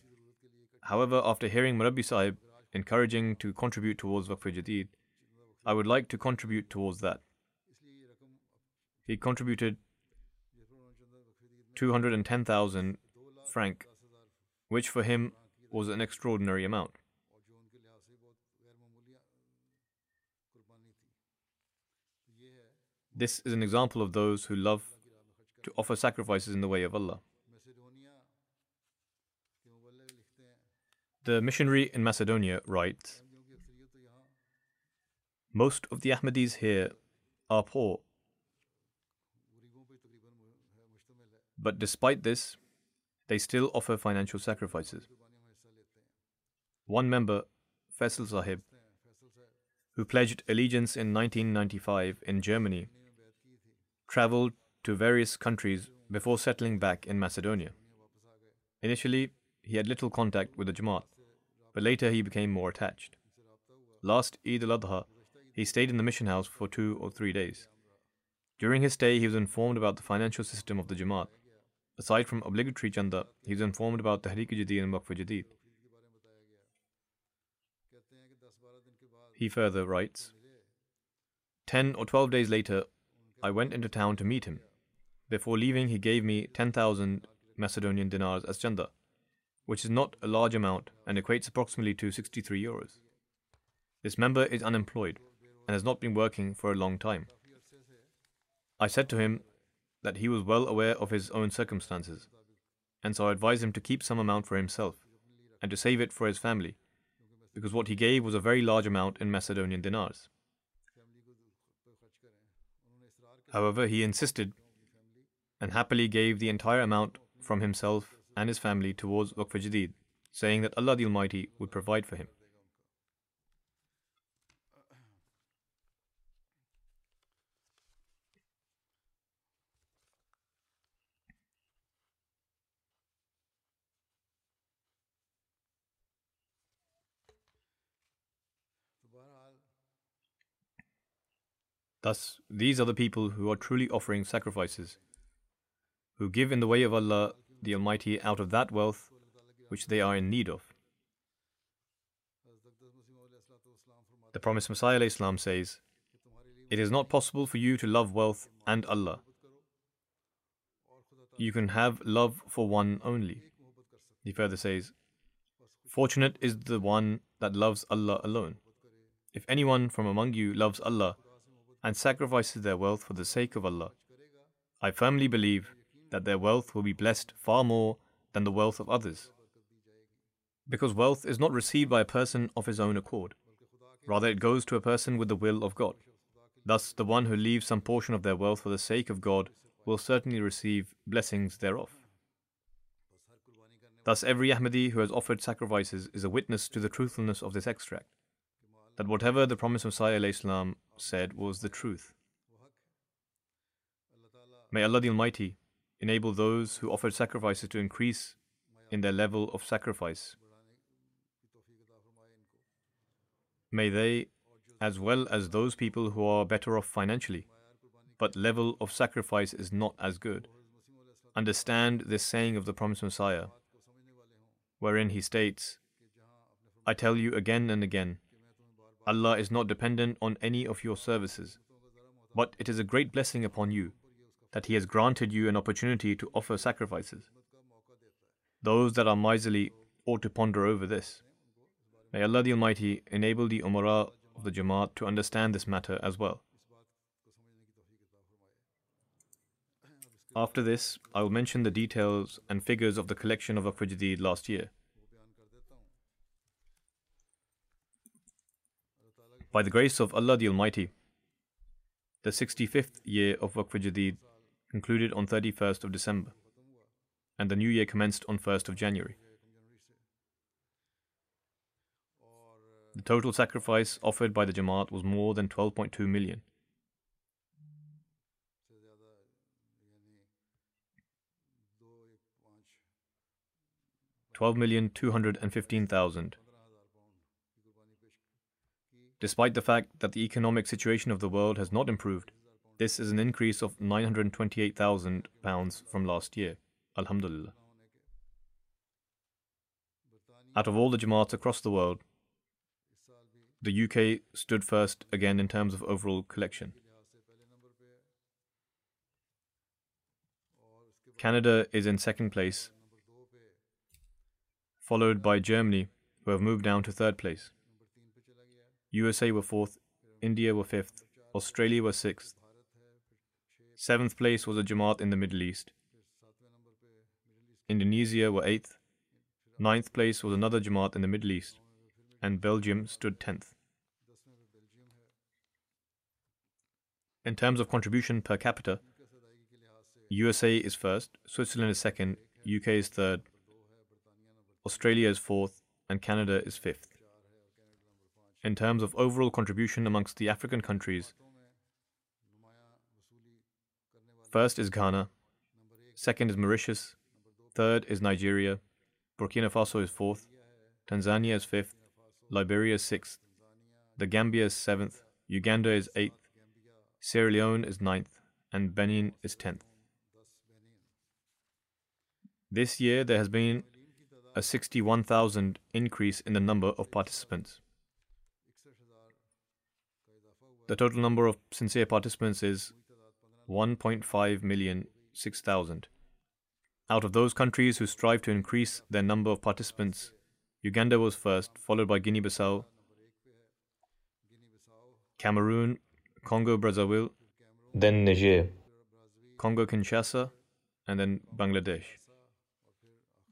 However, after hearing Murabbi Sahib encouraging to contribute towards Waqf Jadid, I would like to contribute towards that. He contributed 210,000 franc, which for him was an extraordinary amount. This is an example of those who love to offer sacrifices in the way of Allah. The missionary in Macedonia writes Most of the Ahmadis here are poor. But despite this, they still offer financial sacrifices. One member, Faisal Sahib, who pledged allegiance in 1995 in Germany, traveled to various countries before settling back in Macedonia. Initially, he had little contact with the Jamaat, but later he became more attached. Last Eid al Adha, he stayed in the mission house for two or three days. During his stay, he was informed about the financial system of the Jamaat. Aside from obligatory chanda, he was informed about Tahrik Jadid and Waqf Jadid. He further writes Ten or twelve days later, I went into town to meet him. Before leaving, he gave me 10,000 Macedonian dinars as chanda, which is not a large amount and equates approximately to 63 euros. This member is unemployed and has not been working for a long time. I said to him that he was well aware of his own circumstances, and so I advised him to keep some amount for himself and to save it for his family, because what he gave was a very large amount in Macedonian dinars. However, he insisted and happily gave the entire amount from himself and his family towards Waqf Jadid, saying that Allah the Almighty would provide for him. Thus, these are the people who are truly offering sacrifices, who give in the way of Allah the Almighty out of that wealth which they are in need of. The promised Messiah Islam says, It is not possible for you to love wealth and Allah. You can have love for one only. He further says, Fortunate is the one that loves Allah alone. If anyone from among you loves Allah and sacrifices their wealth for the sake of Allah, I firmly believe that their wealth will be blessed far more than the wealth of others. Because wealth is not received by a person of his own accord. Rather, it goes to a person with the will of God. Thus, the one who leaves some portion of their wealth for the sake of God will certainly receive blessings thereof. Thus, every Ahmadi who has offered sacrifices is a witness to the truthfulness of this extract, that whatever the promised Messiah Islam said was the truth. May Allah the Almighty enable those who offered sacrifices to increase in their level of sacrifice. May they, as well as those people who are better off financially, but level of sacrifice is not as good, understand this saying of the promised Messiah, wherein he states, I tell you again and again, Allah is not dependent on any of your services, but it is a great blessing upon you that He has granted you an opportunity to offer sacrifices. Those that are miserly ought to ponder over this. May Allah the Almighty enable the Umara of the Jamaat to understand this matter as well. After this, I will mention the details and figures of the collection of Waqf last year. by the grace of Allah the Almighty. The 65th year of Waqf Jadid concluded on 31st of December, and the new year commenced on 1st of January. The total sacrifice offered by the Jamaat was more than 12.2 million. Twelve million two hundred and fifteen thousand Despite the fact that the economic situation of the world has not improved, this is an increase of 928,000 pounds from last year. Alhamdulillah. Out of all the Jamaats across the world, the UK stood first again in terms of overall collection. Canada is in second place, followed by Germany, who have moved down to third place. USA were fourth, India were fifth, Australia were sixth. Seventh place was a Jamaat in the Middle East. Indonesia were eighth. Ninth place was another Jamaat in the Middle East, and Belgium stood tenth. In terms of contribution per capita, USA is first, Switzerland is second, UK is third, Australia is fourth, and Canada is fifth. In terms of overall contribution amongst the African countries, first is Ghana, second is Mauritius, third is Nigeria, Burkina Faso is fourth, Tanzania is fifth, Liberia is sixth, the Gambia is seventh, Uganda is eighth, Sierra Leone is ninth, and Benin is tenth. This year, there has been a 61,000 increase in the number of participants. The total number of sincere participants is 1.5 million 6,000. Out of those countries who strive to increase their number of participants, Uganda was first, followed by Guinea Bissau, Cameroon, Congo Brazzaville, then Niger, Congo Kinshasa, and then Bangladesh.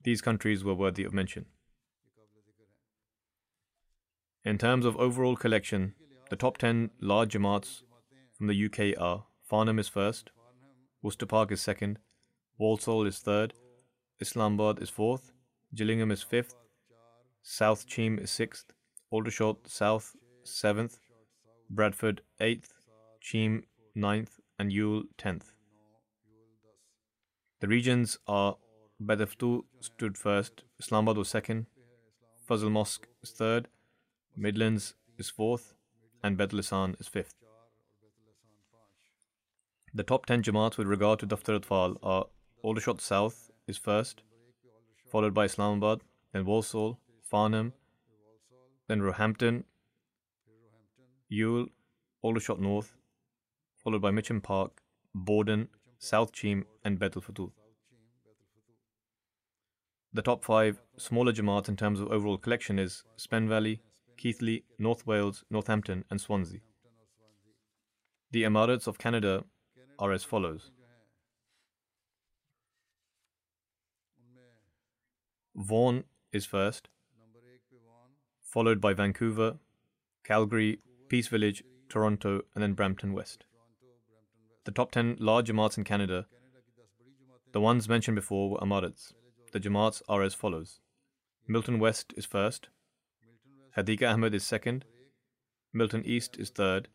These countries were worthy of mention. In terms of overall collection, the top 10 large Jamaats from the UK are Farnham is first, Worcester Park is second, Walsall is third, Islamabad is fourth, Gillingham is fifth, South Cheam is sixth, Aldershot South seventh, Bradford eighth, Cheam ninth, and Ewell tenth. The regions are Baitul Futuh stood first, Islamabad was second, Fazl Mosque is third, Midlands is fourth, and Baitul Ehsan is fifth. The top 10 Jamaats with regard to Daftar Atfal are Aldershot South is first, followed by Islamabad, then Walsall, Farnham, then Roehampton, Ewell, Aldershot North, followed by Mitcham Park, Bordon, South Cheam, and Futul. The top five smaller Jamaats in terms of overall collection is Spen Valley, Keighley, North Wales, Northampton, and Swansea. The Imarats of Canada are as follows Vaughan is first, followed by Vancouver, Calgary, Peace Village, Toronto, and then Brampton West. The top 10 large Jamaats in Canada, the ones mentioned before were Imarats. The Jamaats are as follows Milton West is first, Hadika Ahmed is second, Milton East is third,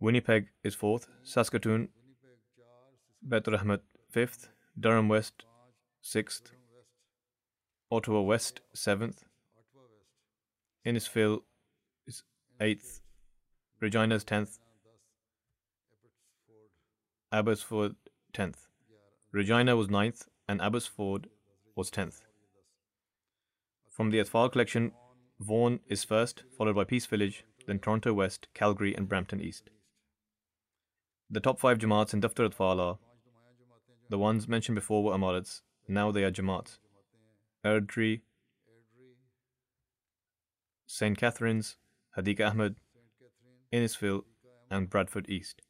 Winnipeg is fourth, Saskatoon, Better Ahmed fifth, Durham West sixth, Ottawa West seventh, Innisfil is eighth, Regina is tenth, Abbotsford tenth. Regina was ninth, and Abbotsford was 10th. From the Atfal collection, Vaughan is first, followed by Peace Village, then Toronto West, Calgary, and Brampton East. The top five Jamaats in Daftar Atfal are the ones mentioned before were Imarats, now they are Jamaats. Airdrie, St. Catharines, Hadika Ahmed, Innisfil, and Bradford East.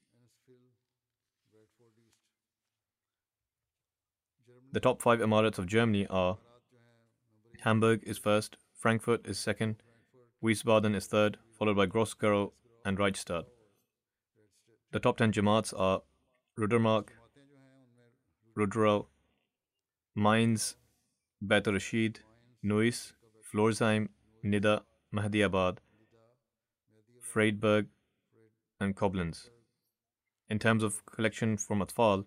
The top five Imarats of Germany are Hamburg is first, Frankfurt is second, Wiesbaden is third, followed by Gross-Gerau and Riedstadt. The top 10 Jamaats are Rödermark, Ruderau, Mainz, Bet Rashid, Neuss, Florsheim, Nidda, Mahdiabad, Freiburg, and Koblenz. In terms of collection from Atfal,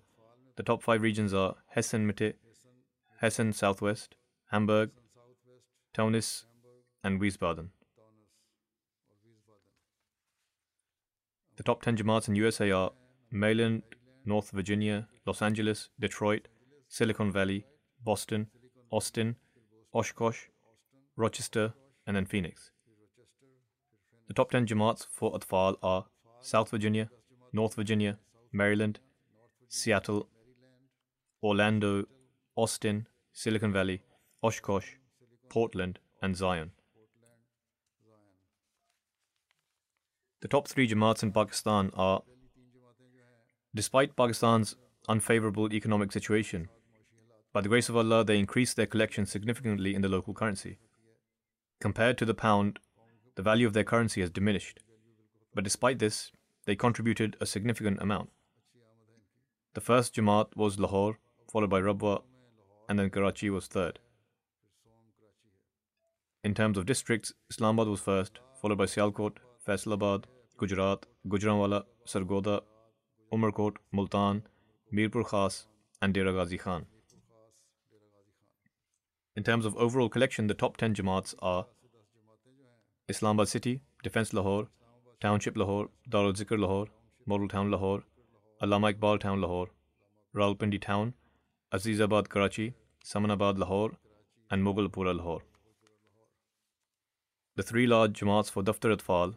the top five regions are Hessen Mitte, Hessen Southwest, Hamburg, Taunus, and Wiesbaden. The top 10 Jamaats in USA are Maryland, North Virginia, Los Angeles, Detroit, Silicon Valley, Boston, Austin, Oshkosh, Rochester, and then Phoenix. The top 10 Jamaats for Atfal are South Virginia, North Virginia, Maryland, Seattle, Orlando, Austin, Silicon Valley, Oshkosh, Portland, and Zion. The top three Jamaats in Pakistan are Despite Pakistan's unfavorable economic situation, by the grace of Allah, they increased their collection significantly in the local currency. Compared to the pound, the value of their currency has diminished. But despite this, they contributed a significant amount. The first Jamaat was Lahore, followed by Rabwa, and then Karachi was third. In terms of districts, Islamabad was first, followed by Sialkot, Faisalabad, Gujrat, Gujranwala, Sargodha, Umarkot, Multan, Mirpur Khas, and Dera Ghazi Khan. In terms of overall collection, the top 10 Jamaats are Islamabad City, Defence Lahore, Township Lahore, Darul Zikr Lahore, Model Town Lahore, Allama Iqbal Town Lahore, Rawalpindi Town, Azizabad Karachi, Samanabad Lahore, and Mughalpura Lahore. The three large Jamaats for Daftar Atfal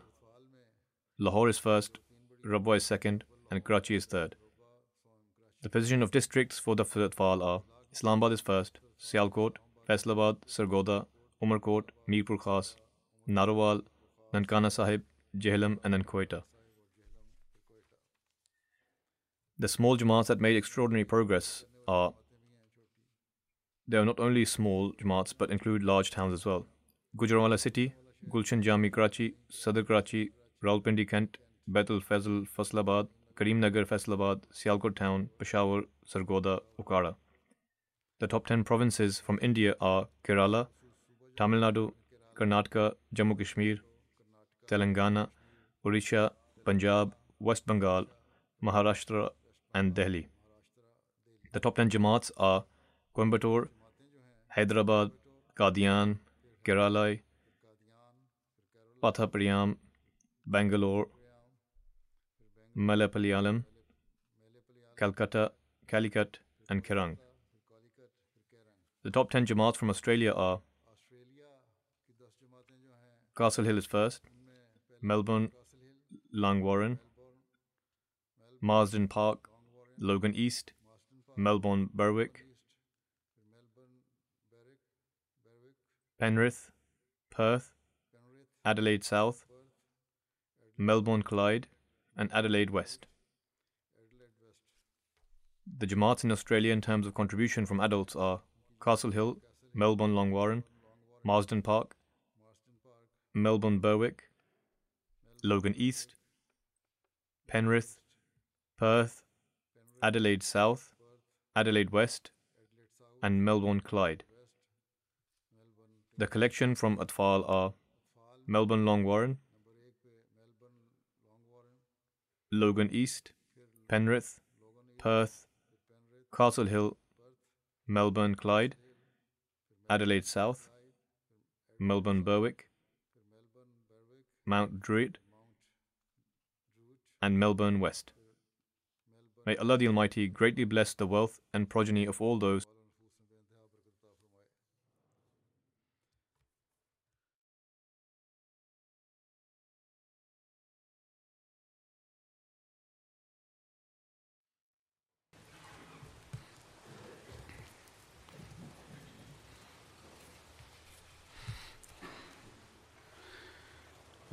Lahore is first, Rabwa is second, and Karachi is third. The position of districts for Daftar Atfal are Islamabad is first, Sialkot, Faisalabad, Sargodha, Umarkot, Mirpur Khas, Narowal, Nankana Sahib, Jhelum, and then Quetta. The small Jamaats that made extraordinary progress are they are not only small Jamaats but include large towns as well. Gujranwala City, Gulshan Jami Karachi, Sadr Karachi, Rawalpindi Cantt, Faisal Faisalabad, Karimnagar Faisalabad, Sialkot Town, Peshawar, Sargodha, Okara. The top 10 provinces from India are Kerala, Tamil Nadu, Karnataka, Jammu Kashmir, Telangana, Odisha, Punjab, West Bengal, Maharashtra, and Delhi. The top 10 Jamaats are Coimbatore, Hyderabad, Qadian, Kerala, Pathapiriyam, Bangalore, Melapalayam, Calcutta, Calicut, and Kerang. The top 10 Jamaats from Australia are Castle Hill is first, Melbourne, Langwarrin, Marsden Park, Logan East, Melbourne Berwick, Penrith, Perth, Adelaide South, Melbourne Clyde, and Adelaide West. The Jamaats in Australia in terms of contribution from adults are Castle Hill, Melbourne Langwarrin, Marsden Park, Melbourne Berwick, Logan East, Penrith, Perth, Adelaide South, Adelaide West, and Melbourne Clyde. The collection from Atfal are Melbourne Langwarrin, Logan East, Penrith, Perth, Castle Hill, Melbourne Clyde, Adelaide South, Melbourne Berwick, Mount Druitt, and Melbourne West. May Allah the Almighty greatly bless the wealth and progeny of all those.